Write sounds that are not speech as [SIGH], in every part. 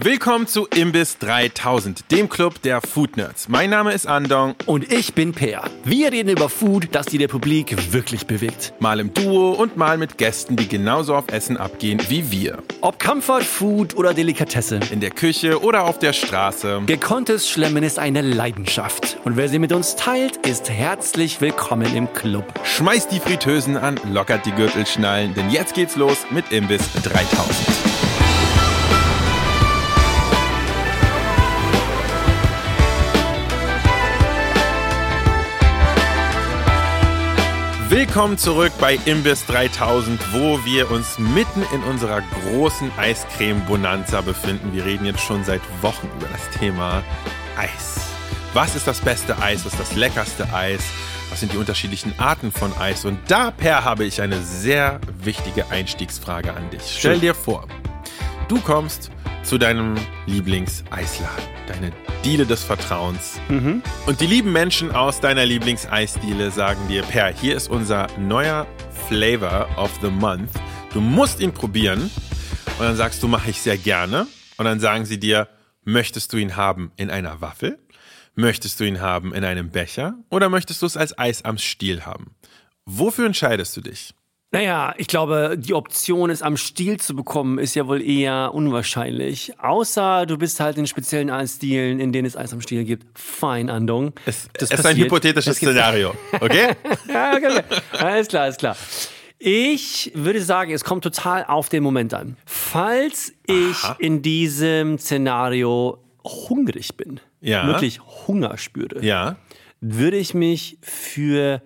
Willkommen zu Imbiss 3000, dem Club der Food Nerds. Mein Name ist Andong. Und ich bin Peer. Wir reden über Food, das die Republik wirklich bewegt. Mal im Duo und mal mit Gästen, die genauso auf Essen abgehen wie wir. Ob Comfort Food oder Delikatesse. In der Küche oder auf der Straße. Gekonntes Schlemmen ist eine Leidenschaft. Und wer sie mit uns teilt, ist herzlich willkommen im Club. Schmeißt die Fritteusen an, lockert die Gürtelschnallen, denn jetzt geht's los mit Imbiss 3000. Willkommen zurück bei Imbiss 3000, wo wir uns mitten in unserer großen Eiscreme-Bonanza befinden. Wir reden jetzt schon seit Wochen über das Thema Eis. Was ist das beste Eis? Was ist das leckerste Eis? Was sind die unterschiedlichen Arten von Eis? Und da, Per, habe ich eine sehr wichtige Einstiegsfrage an dich. Stell dir vor, du kommst zu deinem Lieblingeisladen, deine Diele des Vertrauens. Mhm. Und die lieben Menschen aus deiner Lieblingseisdiele sagen dir, Per, hier ist unser neuer Flavor of the Month. Du musst ihn probieren. Und dann sagst du, mache ich sehr gerne. Und dann sagen sie dir, möchtest du ihn haben in einer Waffel? Möchtest du ihn haben in einem Becher? Oder möchtest du es als Eis am Stiel haben? Wofür entscheidest du dich? Naja, ich glaube, die Option, es am Stiel zu bekommen, ist ja wohl eher unwahrscheinlich. Außer du bist halt in speziellen Eisstilen, in denen es Eis am Stiel gibt. Fein, Andung. Es, es ist ein hypothetisches Szenario, okay? [LAUGHS] ja, okay. Alles klar, alles klar. Ich würde sagen, es kommt total auf den Moment an. Falls ich Aha. in diesem Szenario hungrig bin, Ja. wirklich Hunger spüre, Ja. würde ich mich für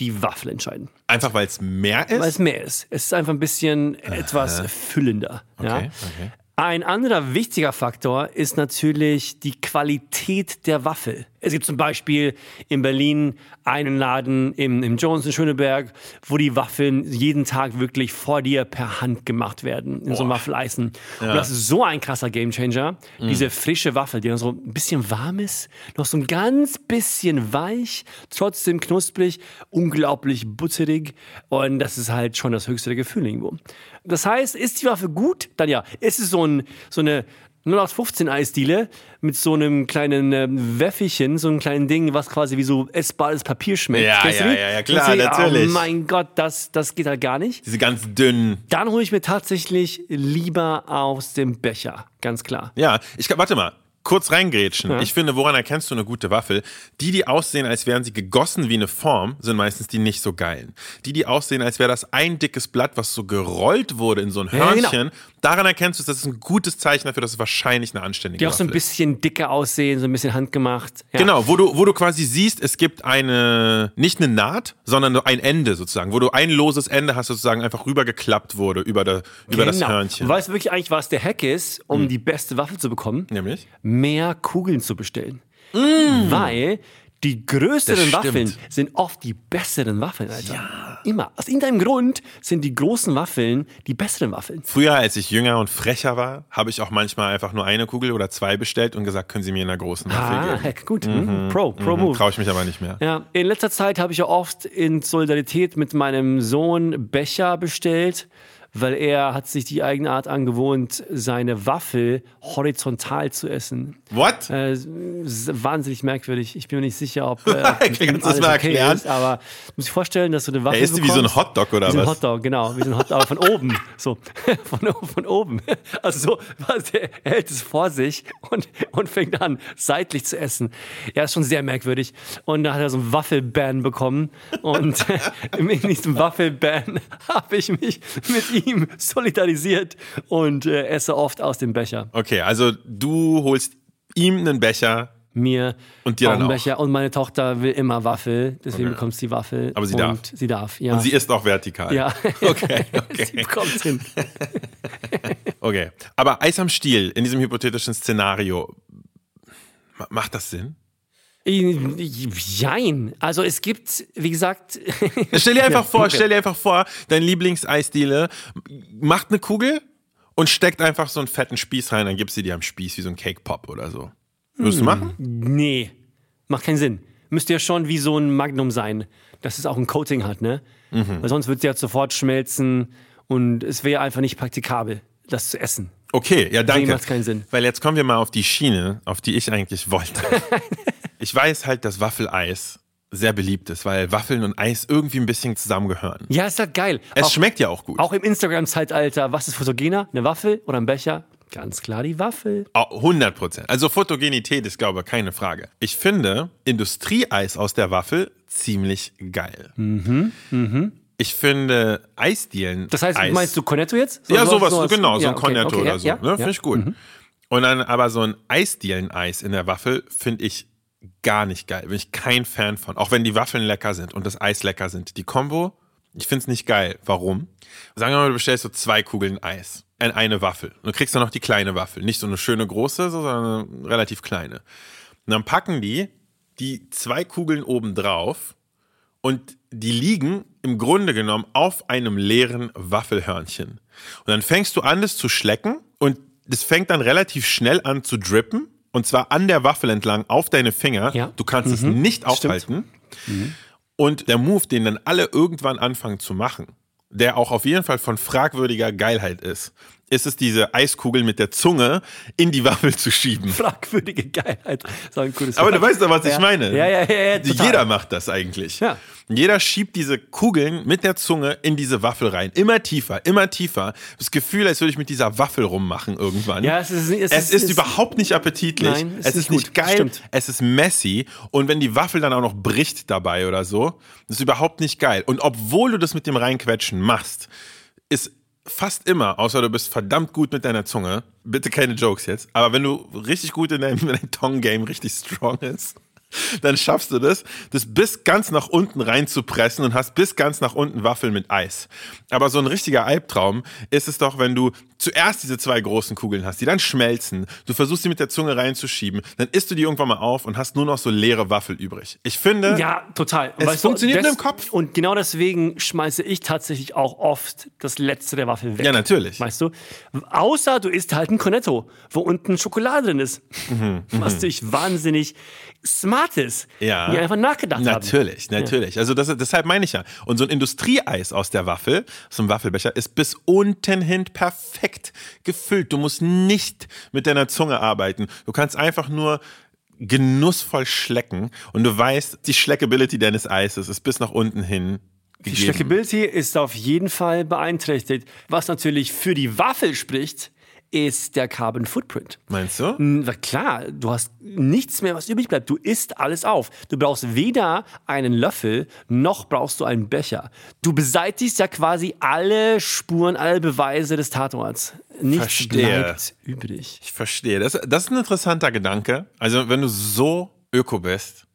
die Waffel entscheiden. Einfach weil es mehr ist? Weil es mehr ist. Es ist einfach ein bisschen etwas füllender. Ja? Okay, okay. Ein anderer wichtiger Faktor ist natürlich die Qualität der Waffel. Es gibt zum Beispiel in Berlin einen Laden im, im Jones in Schöneberg, wo die Waffeln jeden Tag wirklich vor dir per Hand gemacht werden, in so einem Waffeleisen. Und das ist so ein krasser Gamechanger. Diese frische Waffel, die dann so ein bisschen warm ist, noch so ein ganz bisschen weich, trotzdem knusprig, unglaublich butterig. Und das ist halt schon das höchste der Gefühle irgendwo. Das heißt, ist die Waffe gut? Dann ja. Ist es so, ein, so eine 0815 Eisdiele mit so einem kleinen ähm, Wäffelchen, so einem kleinen Ding, was quasi wie so essbares Papier schmeckt. Ja, ja, ja, ja, klar, die? natürlich. Oh mein Gott, das, das geht halt gar nicht. Diese ganz dünnen. Dann hole ich mir tatsächlich lieber aus dem Becher, ganz klar. Ja, ich kann, warte mal. Kurz reingrätschen. Ich finde, woran erkennst du eine gute Waffel? Die, die aussehen, als wären sie gegossen wie eine Form, sind meistens die nicht so geilen. Die, die aussehen, als wäre das ein dickes Blatt, was so gerollt wurde in so ein Ja, genau. Hörnchen, daran erkennst du, das ist ein gutes Zeichen dafür, dass es wahrscheinlich eine anständige Die auch so ein Waffel ist. bisschen dicker aussehen, so ein bisschen handgemacht. Ja. Genau, wo du, wo du quasi siehst, es gibt eine, nicht eine Naht, sondern nur ein Ende sozusagen, wo du ein loses Ende hast sozusagen einfach rübergeklappt wurde über, der, über das Genau. Hörnchen. Und weißt du wirklich eigentlich, was der Hack ist, um die beste Waffe zu bekommen? Nämlich? Mehr Kugeln zu bestellen. Weil die größeren. Waffeln sind oft die besseren Waffeln, Alter. Immer. Aus irgendeinem Grund sind die großen Waffeln die besseren Waffeln. Früher, als ich jünger und frecher war, habe ich auch manchmal einfach nur eine Kugel oder zwei bestellt und gesagt, können Sie mir in einer großen Waffel Ah, geben. [LAUGHS] Gut. Mhm. Pro, Pro Mhm, Move. Traue ich mich aber nicht mehr. Ja, in letzter Zeit habe ich ja oft in Solidarität mit meinem Sohn Becher bestellt, weil er hat sich die eigene Art angewohnt, seine Waffel horizontal zu essen. What? Äh, wahnsinnig merkwürdig. Ich bin mir nicht sicher, ob, [LAUGHS] äh, ob Kannst das mal erklären? ist, aber musst dir vorstellen, dass du eine Waffe Er ist die wie so ein. Hotdog oder wie so ein was? Hotdog, genau, wie so ein Hotdog, aber von oben, so [LAUGHS] von, von oben. Also so, was, er hält es vor sich und, und fängt an, seitlich zu essen. Ja, ist schon sehr merkwürdig. Und da hat er so ein Waffelban bekommen und [LAUGHS] in diesem Waffelban habe ich mich mit ihm [LAUGHS] solidarisiert und äh, esse oft aus dem Becher. Okay, also du holst ihm einen Becher, mir Und dir auch einen auch? Becher. Und meine Tochter will immer Waffel, deswegen Okay. bekommt sie Waffel. Aber sie und darf? Sie darf, ja. und sie isst auch vertikal. ja. [LAUGHS] [LAUGHS] Okay, sie okay. bekommt hin. Okay. Aber Eis am Stiel in diesem hypothetischen Szenario, ma- macht das Sinn? Jein. Also es gibt, wie gesagt, [LAUGHS] Stell dir einfach vor, stell dir einfach vor, dein Lieblingseisdiele macht eine Kugel und steckt einfach so einen fetten Spieß rein, dann gibst du dir am Spieß wie so ein Cake Pop oder so. Würdest Hm. du machen? nee, macht keinen Sinn. Müsste ja schon wie so ein Magnum sein, dass es auch ein Coating hat, ne? Mhm. Weil sonst wird es ja sofort schmelzen und es wäre einfach nicht praktikabel, das zu essen. Okay, ja, danke. macht's keinen Sinn. Weil jetzt kommen wir mal auf die Schiene, auf die ich eigentlich wollte. [LAUGHS] ich weiß halt, dass Waffeleis sehr beliebt ist, weil Waffeln und Eis irgendwie ein bisschen zusammengehören. Ja, ist halt geil. Es auch, schmeckt ja auch gut. auch im Instagram-Zeitalter, was ist fotogener? Eine Waffel oder ein Becher? Ganz klar die Waffel. Au- 100 Prozent. Also Photogenität ist, glaube ich, keine Frage. Ich finde Industrieeis aus der Waffel ziemlich geil. Ich finde Eisdielen. Das heißt, Eis, meinst du Cornetto jetzt? Ja, So- sowas, sowas- genau, so Ja, ein okay, Cornetto okay, oder ja, so. ja, ne? Finde ja. Mhm. ich gut. Und dann aber so ein Eisdielen-Eis in der Waffel finde ich gar nicht geil. Bin ich kein Fan von. Auch wenn die Waffeln lecker sind und das Eis lecker sind. Die Kombo, ich finde es nicht geil. Warum? Sagen wir mal, du bestellst so zwei Kugeln Eis in eine Waffel. Und du kriegst dann noch die kleine Waffel. Nicht so eine schöne große, so, sondern eine relativ kleine. Und dann packen die die zwei Kugeln oben drauf und die liegen im Grunde genommen auf einem leeren Waffelhörnchen. Und dann fängst du an, das zu schlecken und das fängt dann relativ schnell an zu drippen und zwar an der Waffel entlang auf deine Finger. Ja. Du kannst es nicht aufhalten. Und der Move, den dann alle irgendwann anfangen zu machen, der auch auf jeden Fall von fragwürdiger Geilheit ist, ist es, diese Eiskugel mit der Zunge in die Waffel zu schieben. [LAUGHS] Fragwürdige Geilheit. Aber du weißt doch, was ich ja. meine. Ja, ja, ja, ja. Jeder macht das eigentlich. Ja. Jeder schiebt diese Kugeln mit der Zunge in diese Waffel rein. Immer tiefer, immer tiefer. Das Gefühl, als würde ich mit dieser Waffel rummachen irgendwann. Ja, es ist- es es ist- ist, es- überhaupt nicht appetitlich. Nein, es nicht ist nicht gut. geil. Stimmt. Es ist messy. Und wenn die Waffel dann auch noch bricht dabei oder so, das ist überhaupt nicht geil. Und obwohl du das mit dem Reinquetschen machst, ist fast immer, außer du bist verdammt gut mit deiner Zunge, bitte keine Jokes jetzt, aber wenn du richtig gut in deinem, [LAUGHS] in deinem Tongue-Game richtig strong ist, dann schaffst du das, das bis ganz nach unten reinzupressen und hast bis ganz nach unten Waffeln mit Eis. Aber so ein richtiger Albtraum ist es doch, wenn du zuerst diese zwei großen Kugeln hast, die dann schmelzen, du versuchst sie mit der Zunge reinzuschieben, dann isst du die irgendwann mal auf und hast nur noch so leere Waffel übrig. Ich finde, Ja, total. Es funktioniert nur im Kopf. Und genau deswegen schmeiße ich tatsächlich auch oft das letzte der Waffel weg. Ja, natürlich. Weißt du? Außer du isst halt ein Cornetto, wo unten Schokolade drin ist. Was natürlich wahnsinnig smart ist. Mhm, Ja. Die einfach nachgedacht haben. Natürlich, natürlich. Also das, deshalb meine ich ja. Und so ein Industrieeis aus der Waffel, aus dem Waffelbecher, ist bis unten hin perfekt gefüllt. Du musst nicht mit deiner Zunge arbeiten. Du kannst einfach nur genussvoll schlecken und du weißt, die Schleckability deines Eises ist bis nach unten hin Die gegeben. Schleckability ist auf jeden Fall beeinträchtigt. Was natürlich für die Waffel spricht, ist der Carbon Footprint. Meinst du? Na klar, du hast nichts mehr, was übrig bleibt. Du isst alles auf. Du brauchst weder einen Löffel, noch brauchst du einen Becher. Du beseitigst ja quasi alle Spuren, alle Beweise des Tatorts. Nichts Verstehe. bleibt übrig. Ich verstehe. Das, das ist ein interessanter Gedanke. Also wenn du so öko bist,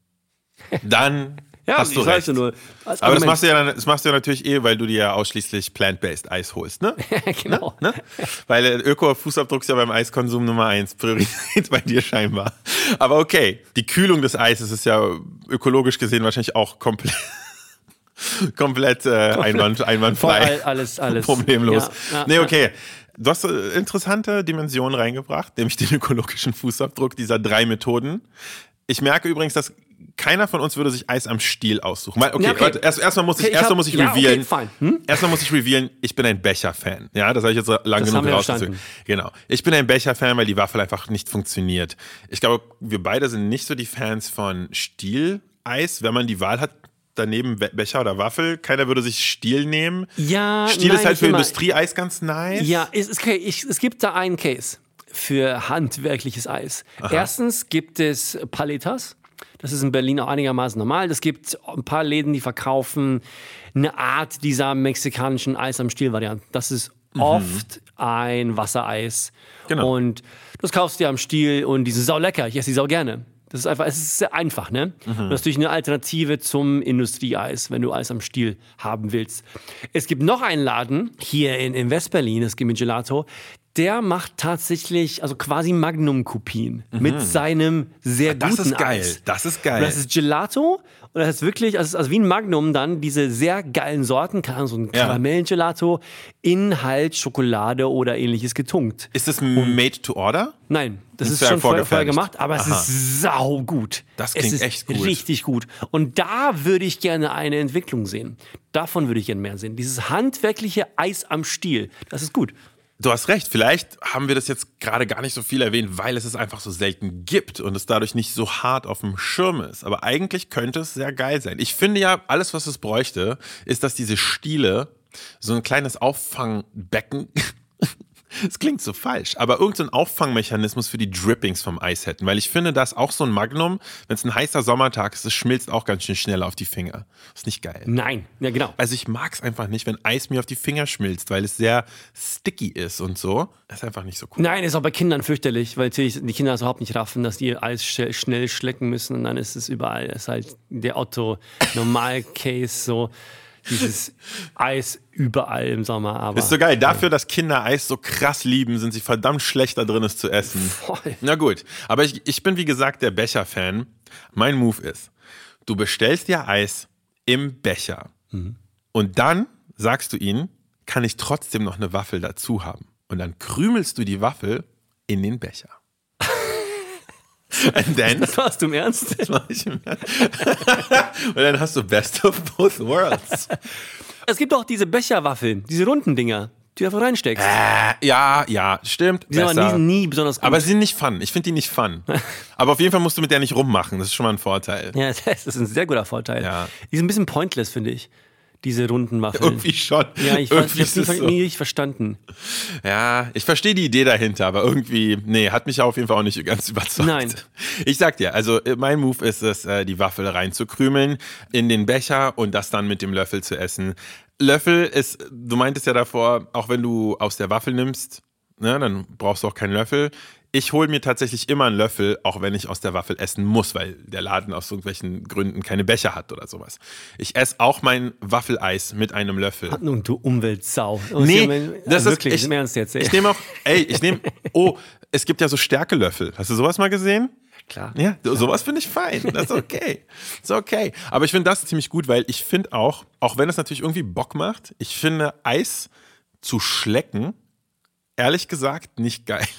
dann [LAUGHS] hast du recht. ja nur. als Aber das machst, du ja, dann- das machst du ja natürlich eh, weil du dir ja ausschließlich plant-based Eis holst, ne? [LAUGHS] genau. ne? Weil äh, Öko-Fußabdruck ist ja beim Eiskonsum Nummer eins Priorität [LAUGHS] bei dir scheinbar. Aber okay, die Kühlung des Eises ist ja ökologisch gesehen wahrscheinlich auch komplett [LAUGHS] komplett äh, einwand, Voll, einwandfrei. all- alles, alles. Problemlos. Ja, ja, nee, ja. okay. Du hast äh, interessante Dimensionen reingebracht, nämlich den ökologischen Fußabdruck dieser drei Methoden. Ich merke übrigens, dass keiner von uns würde sich Eis am Stiel aussuchen. Weil, okay, Ja, okay. warte, erst, erstmal muss ich, Okay, ich erstmal muss ich ja, okay, revealen. fine. Hm? Erstmal muss ich revealen, ich bin ein Becher-Fan. Ja, das habe ich jetzt lang Das genug rausgezogen. Genau. Ich bin ein Becher-Fan, weil die Waffel einfach nicht funktioniert. Ich glaube, wir beide sind nicht so die Fans von Stieleis. Wenn man die Wahl hat, daneben Be Becher oder Waffel, keiner würde sich Stiel nehmen. Ja, Stiel nein, ist halt für. Industrieeis ganz nice. Ja, es, okay. ich, es gibt da einen Case für handwerkliches Eis. Erstens gibt es Paletas. Das ist in Berlin auch einigermaßen normal. Es gibt ein paar Läden, die verkaufen eine Art dieser mexikanischen Eis am Stiel-Variante. Das ist oft ein Wassereis. Genau. Und das kaufst du dir am Stiel und die sind sau lecker. Ich esse die sau gerne. Das ist einfach, es ist sehr einfach, ne? Und das ist natürlich eine Alternative zum Industrieeis, wenn du Eis am Stiel haben willst. Es gibt noch einen Laden hier in, in Westberlin, das Gimme Gelato, der macht tatsächlich, also quasi Magnum-Kopien mit seinem sehr Das guten ist geil. Eis. Das ist Und geil. das ist Gelato und das ist wirklich, also, es also wie ein Magnum dann, diese sehr geilen Sorten, so ein Ja. Karamellengelato in halt Schokolade oder ähnliches getunkt. Ist das made to order? Nein, das ist ist schon vorher, vorher gemacht, aber es Aha. ist sau gut. Das es klingt ist echt gut. Richtig gut. Und da würde ich gerne eine Entwicklung sehen. Davon würde ich gerne mehr sehen. Dieses handwerkliche Eis am Stiel, das ist gut. Du hast recht, vielleicht haben wir das jetzt gerade gar nicht so viel erwähnt, weil es es einfach so selten gibt und es dadurch nicht so hart auf dem Schirm ist. Aber eigentlich könnte es sehr geil sein. Ich finde ja, alles, was es bräuchte, ist, dass diese Stiele so ein kleines Auffangbecken es klingt so falsch, aber irgendein Auffangmechanismus für die Drippings vom Eis hätten, weil ich finde, dass auch so ein Magnum, wenn es ein heißer Sommertag ist, es schmilzt auch ganz schön schnell auf die Finger. Ist nicht geil. Nein, ja genau. Also ich mag es einfach nicht, wenn Eis mir auf die Finger schmilzt, weil es sehr sticky ist und so. Ist einfach nicht so cool. Nein, ist auch bei Kindern fürchterlich, weil natürlich die Kinder das überhaupt nicht raffen, dass die Eis sch schnell schlecken müssen und dann ist es überall. Das ist halt der Otto-Normal-Case so dieses Eis überall im Sommer. Aber, ist so geil. Dafür, dass Kinder Eis so krass lieben, sind sie verdammt schlecht da drin, es zu essen. Voll. Na gut. Aber ich, ich bin, wie gesagt, der Becher-Fan. Mein Move ist, du bestellst dir Eis im Becher. Mhm. Und dann sagst du ihnen, kann ich trotzdem noch eine Waffel dazu haben. Und dann krümelst du die Waffel in den Becher. [LAUGHS] And then, Das warst du im Ernst? das mach ich im Ernst. [LAUGHS] Und dann hast du Best of both worlds. Es gibt auch diese Becherwaffeln, diese runden Dinger, die du einfach reinsteckst. Äh, ja, ja, stimmt. die sind aber besser. nie, nie besonders gut. Aber sie sind nicht fun. Ich finde die nicht fun. [LAUGHS] Aber auf jeden Fall musst du mit der nicht rummachen. Das ist schon mal ein Vorteil. ja, das ist ein sehr guter Vorteil. Ja. Die sind ein bisschen pointless, finde ich. Diese runden Waffeln. Irgendwie schon. Ja, ich, irgendwie ich ist habe es nie, so. verstanden. Ja, ich verstehe die Idee dahinter, aber irgendwie, nee, hat mich auf jeden Fall auch nicht ganz [LAUGHS] überzeugt. Nein. Ich sag dir, also äh, mein Move ist es, äh, die Waffel reinzukrümeln in den Becher und das dann mit dem Löffel zu essen. Löffel ist, du meintest ja davor, auch wenn du aus der Waffel nimmst, ne, dann brauchst du auch keinen Löffel. Ich hole mir tatsächlich immer einen Löffel, auch wenn ich aus der Waffel essen muss, weil der Laden aus irgendwelchen Gründen keine Becher hat oder sowas. Ich esse auch mein Waffeleis mit einem Löffel. Nun, du Umweltsau. Nee, ja- das ist wirklich, ich, im Ernst jetzt. ey. Ich nehme auch, ey, ich nehme, oh, es gibt ja so Stärkelöffel. Hast du sowas mal gesehen? Klar. Ja, sowas finde ich fein. Das ist okay. [LAUGHS] ist okay. Aber ich finde das ziemlich gut, weil ich finde auch, auch wenn es natürlich irgendwie Bock macht, ich finde Eis zu schlecken, ehrlich gesagt, nicht geil. [LAUGHS]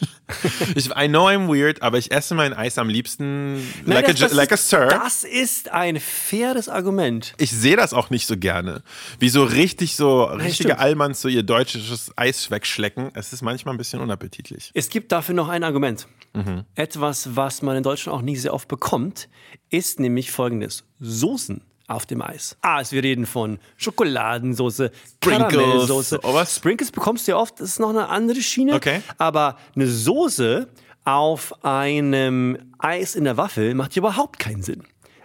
Ich, I know I'm weird, aber ich esse mein Eis am liebsten Nein, like, das- a, like a ist- Sir. Das ist ein faires Argument. ich sehe das auch nicht so gerne. Wie so richtig so, richtige stimmt. Allmanns so ihr deutsches Eis wegschlecken. Es ist manchmal ein bisschen unappetitlich. Es gibt dafür noch ein Argument. Mhm. Etwas, was man in Deutschland auch nicht sehr oft bekommt, ist nämlich folgendes: Soßen auf dem Eis. Ah, es wir reden von Schokoladensoße, Sprinkles, Karamellsoße. oh, was? Sprinkles bekommst du ja oft, das ist noch eine andere Schiene. Okay. Aber eine Soße auf einem Eis in der Waffel macht ja überhaupt keinen Sinn.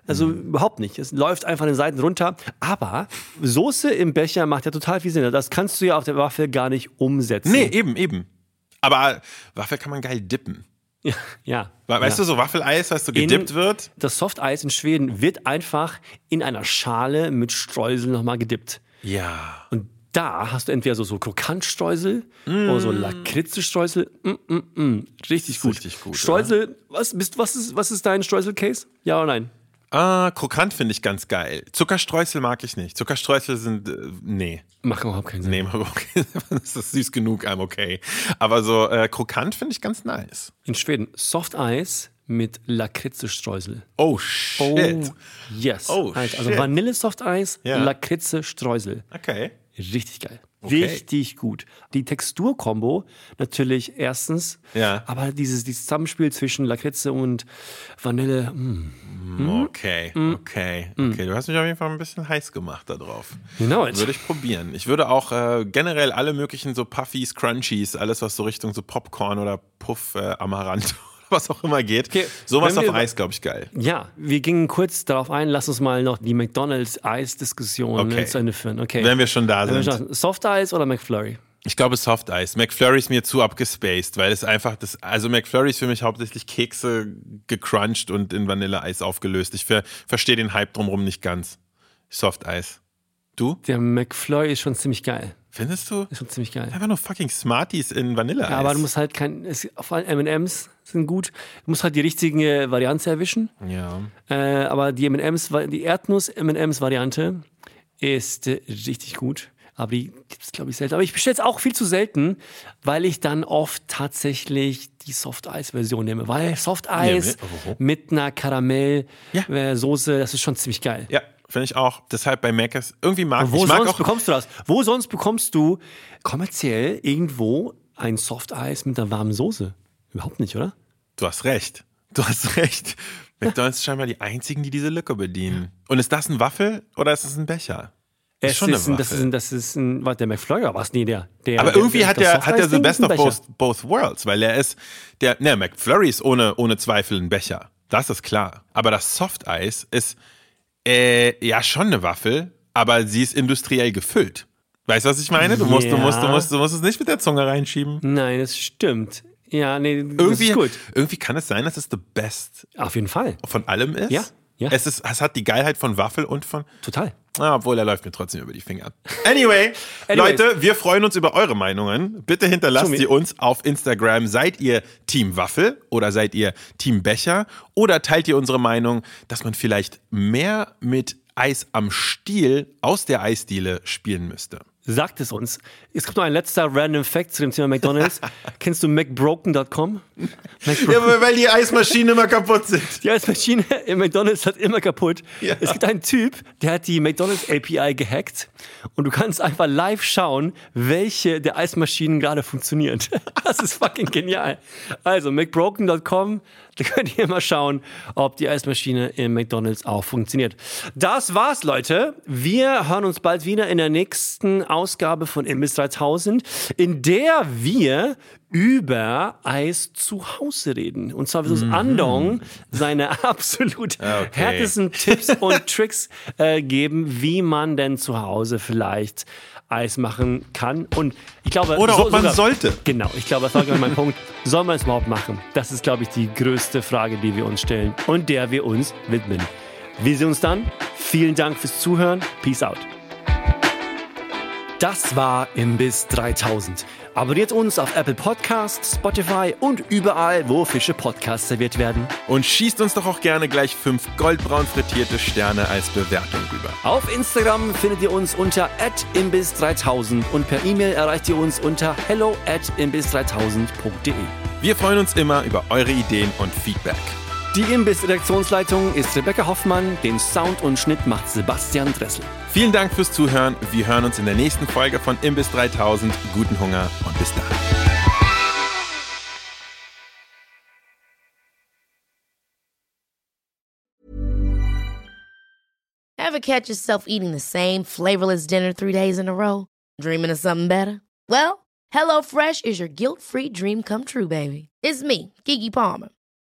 Also Mhm. überhaupt nicht. Es läuft einfach an den Seiten runter. Aber Soße im Becher macht ja total viel Sinn. Das kannst du ja auf der Waffel gar nicht umsetzen. Nee, eben, eben. Aber Waffel kann man geil dippen. Ja. [LAUGHS] ja. We- Weißt ja. du, so Waffeleis, was so gedippt In- wird? Das Softeis in Schweden wird einfach in einer Schale mit Streusel nochmal gedippt. Ja. Und da hast du entweder so, so Krokantstreusel oder so Lakritze-Streusel. Mm, mm, mm. Richtig gut. richtig gut, Streusel, was, bist, was, ist, was ist dein Streusel-Case? Ja oder nein? Ah, krokant finde ich ganz geil. Zuckerstreusel mag ich nicht. Zuckerstreusel sind, äh, nee. Macht überhaupt keinen Sinn. Nee, aber okay. [LAUGHS] das ist süß genug, I'm okay. Aber so äh, krokant finde ich ganz nice. In Schweden, Softeis mit Lakritze-Streusel. Oh, shit. Oh, yes. Oh, also also shit. Vanille-Softeis, Ja. Lakritze-Streusel. Okay. Richtig geil. Okay. Richtig gut. Die Texturkombo natürlich erstens, Ja. aber dieses, dieses Zusammenspiel zwischen Lakritze und Vanille, mm. Okay, okay, okay. Du hast mich auf jeden Fall ein bisschen heiß gemacht da drauf. Genau. Würde ich probieren. Ich würde auch äh, generell alle möglichen so Puffies, Crunchies, alles was so Richtung so Popcorn oder Puff äh, Amaranth, [LAUGHS] was auch immer geht. Okay, Sowas auf Eis, glaube ich, geil. Ja, wir gingen kurz darauf ein, lass uns mal noch die McDonalds-Eis-Diskussion Okay. zu Ende führen. Okay. Wenn wir schon da Wenn sind. schon- Soft Eis oder McFlurry? Ich glaube Soft Eis. McFlurry ist mir zu abgespaced, weil es einfach das, also McFlurry ist für mich hauptsächlich Kekse gecrunched und in Vanilleeis aufgelöst. Ich ver, verstehe den Hype drumherum nicht ganz. Soft Eis. Du? Der McFlurry ist schon ziemlich geil. Findest du? Ist schon ziemlich geil. Einfach nur fucking Smarties in Vanilleeis. Ja, aber du musst halt kein, es, vor allem M&M's sind gut. Du musst halt die richtige Variante erwischen. Ja. Äh, aber die M&M's, die Erdnuss-M&M's-Variante ist äh, richtig gut. Aber die gibt es, glaube ich, selten. Aber ich bestelle es auch viel zu selten, weil ich dann oft tatsächlich die Soft-Eis-Version nehme. Weil Soft-Eis Ja, mit- mit einer Ja. Karamell-Soße, das ist schon ziemlich geil. Ja, finde ich auch. Deshalb bei Mac's irgendwie mag Wo ich mag sonst auch bekommst du das? Wo sonst bekommst du kommerziell irgendwo ein Softeis mit einer warmen Soße. Überhaupt nicht, oder? Du hast recht. Du hast [LAUGHS] recht. McDonalds ist scheinbar die einzigen, die diese Lücke bedienen. Und ist das ein Waffel oder ist es ein Becher? Es ist schon eine ist ein, das, ist ein, das ist ein, was, der McFlurry oder was? Nee, der. der Aber irgendwie der, hat das der, hat der the Softeis-Ding best ist of both, both worlds, weil er ist, der, ne, McFlurry ist ohne, ohne Zweifel ein Becher. Das ist klar. Aber das Softeis ist, äh, ja, schon eine Waffel, aber sie ist industriell gefüllt. Weißt du, was ich meine? Du musst, du musst, du Ja. musst, du musst es nicht mit der Zunge reinschieben. Nein, das stimmt. Ja, nee, das Irgendwie, ist gut. irgendwie kann es sein, dass es the best Auf jeden Fall. von allem ist. Ja, ja. Es, ist, es hat die Geilheit von Waffel und von, Total. Ah, obwohl, er läuft mir trotzdem über die Finger. Anyway, [LAUGHS] Anyways. Leute, wir freuen uns über eure Meinungen. Bitte hinterlasst Schumi. sie uns auf Instagram. Seid ihr Team Waffel oder seid ihr Team Becher? Oder teilt ihr unsere Meinung, dass man vielleicht mehr mit Eis am Stiel aus der Eisdiele spielen müsste? Sagt es uns. Es gibt noch ein letzter random Fact zu dem Thema McDonalds. [LAUGHS] Kennst du McBroken.com? Ja, aber weil die Eismaschinen immer kaputt sind. Die Eismaschine im McDonalds hat immer kaputt. Ja. Es gibt einen Typ, der hat die McDonalds API gehackt und du kannst einfach live schauen, welche der Eismaschinen gerade funktioniert. [LAUGHS] Das ist fucking genial. Also McBroken.com, [LAUGHS] da könnt ihr mal schauen, ob die Eismaschine im McDonalds auch funktioniert. Das war's, Leute. Wir hören uns bald wieder in der nächsten Ausgabe von Imbiss 3000, in der wir über Eis zu Hause reden. Und zwar wird uns Andong seine [LAUGHS] absolut Okay. härtesten Tipps [LAUGHS] und Tricks äh, geben, wie man denn zu Hause vielleicht Eis machen kann. Und ich glaube, Oder ob man sogar- sollte. Genau, ich glaube, das war genau mein [LAUGHS] Punkt. Soll man es überhaupt machen? Das ist, glaube ich, die größte Frage, die wir uns stellen und der wir uns widmen. Wir sehen uns dann. Vielen Dank fürs Zuhören. Peace out. Das war Imbiss 3000. Abonniert uns auf Apple Podcasts, Spotify und überall, wo Fische Podcasts serviert werden. Und schießt uns doch auch gerne gleich fünf goldbraun frittierte Sterne als Bewertung rüber. Auf Instagram findet ihr uns unter imbiss3000 und per E-Mail erreicht ihr uns unter hello at imbiss3000.de. Wir freuen uns immer über eure Ideen und Feedback. Die Imbiss-Redaktionsleitung ist Rebecca Hoffmann, den Sound und Schnitt macht Sebastian Dressel. Vielen Dank fürs Zuhören. Wir hören uns in der nächsten Folge von Imbiss 3000. Guten Hunger und bis dahin. Ever catch yourself eating the same flavorless dinner three days in a row? Dreaming of something better? Well, HelloFresh is your guilt-free dream come true, baby. It's me, Kiki Palmer.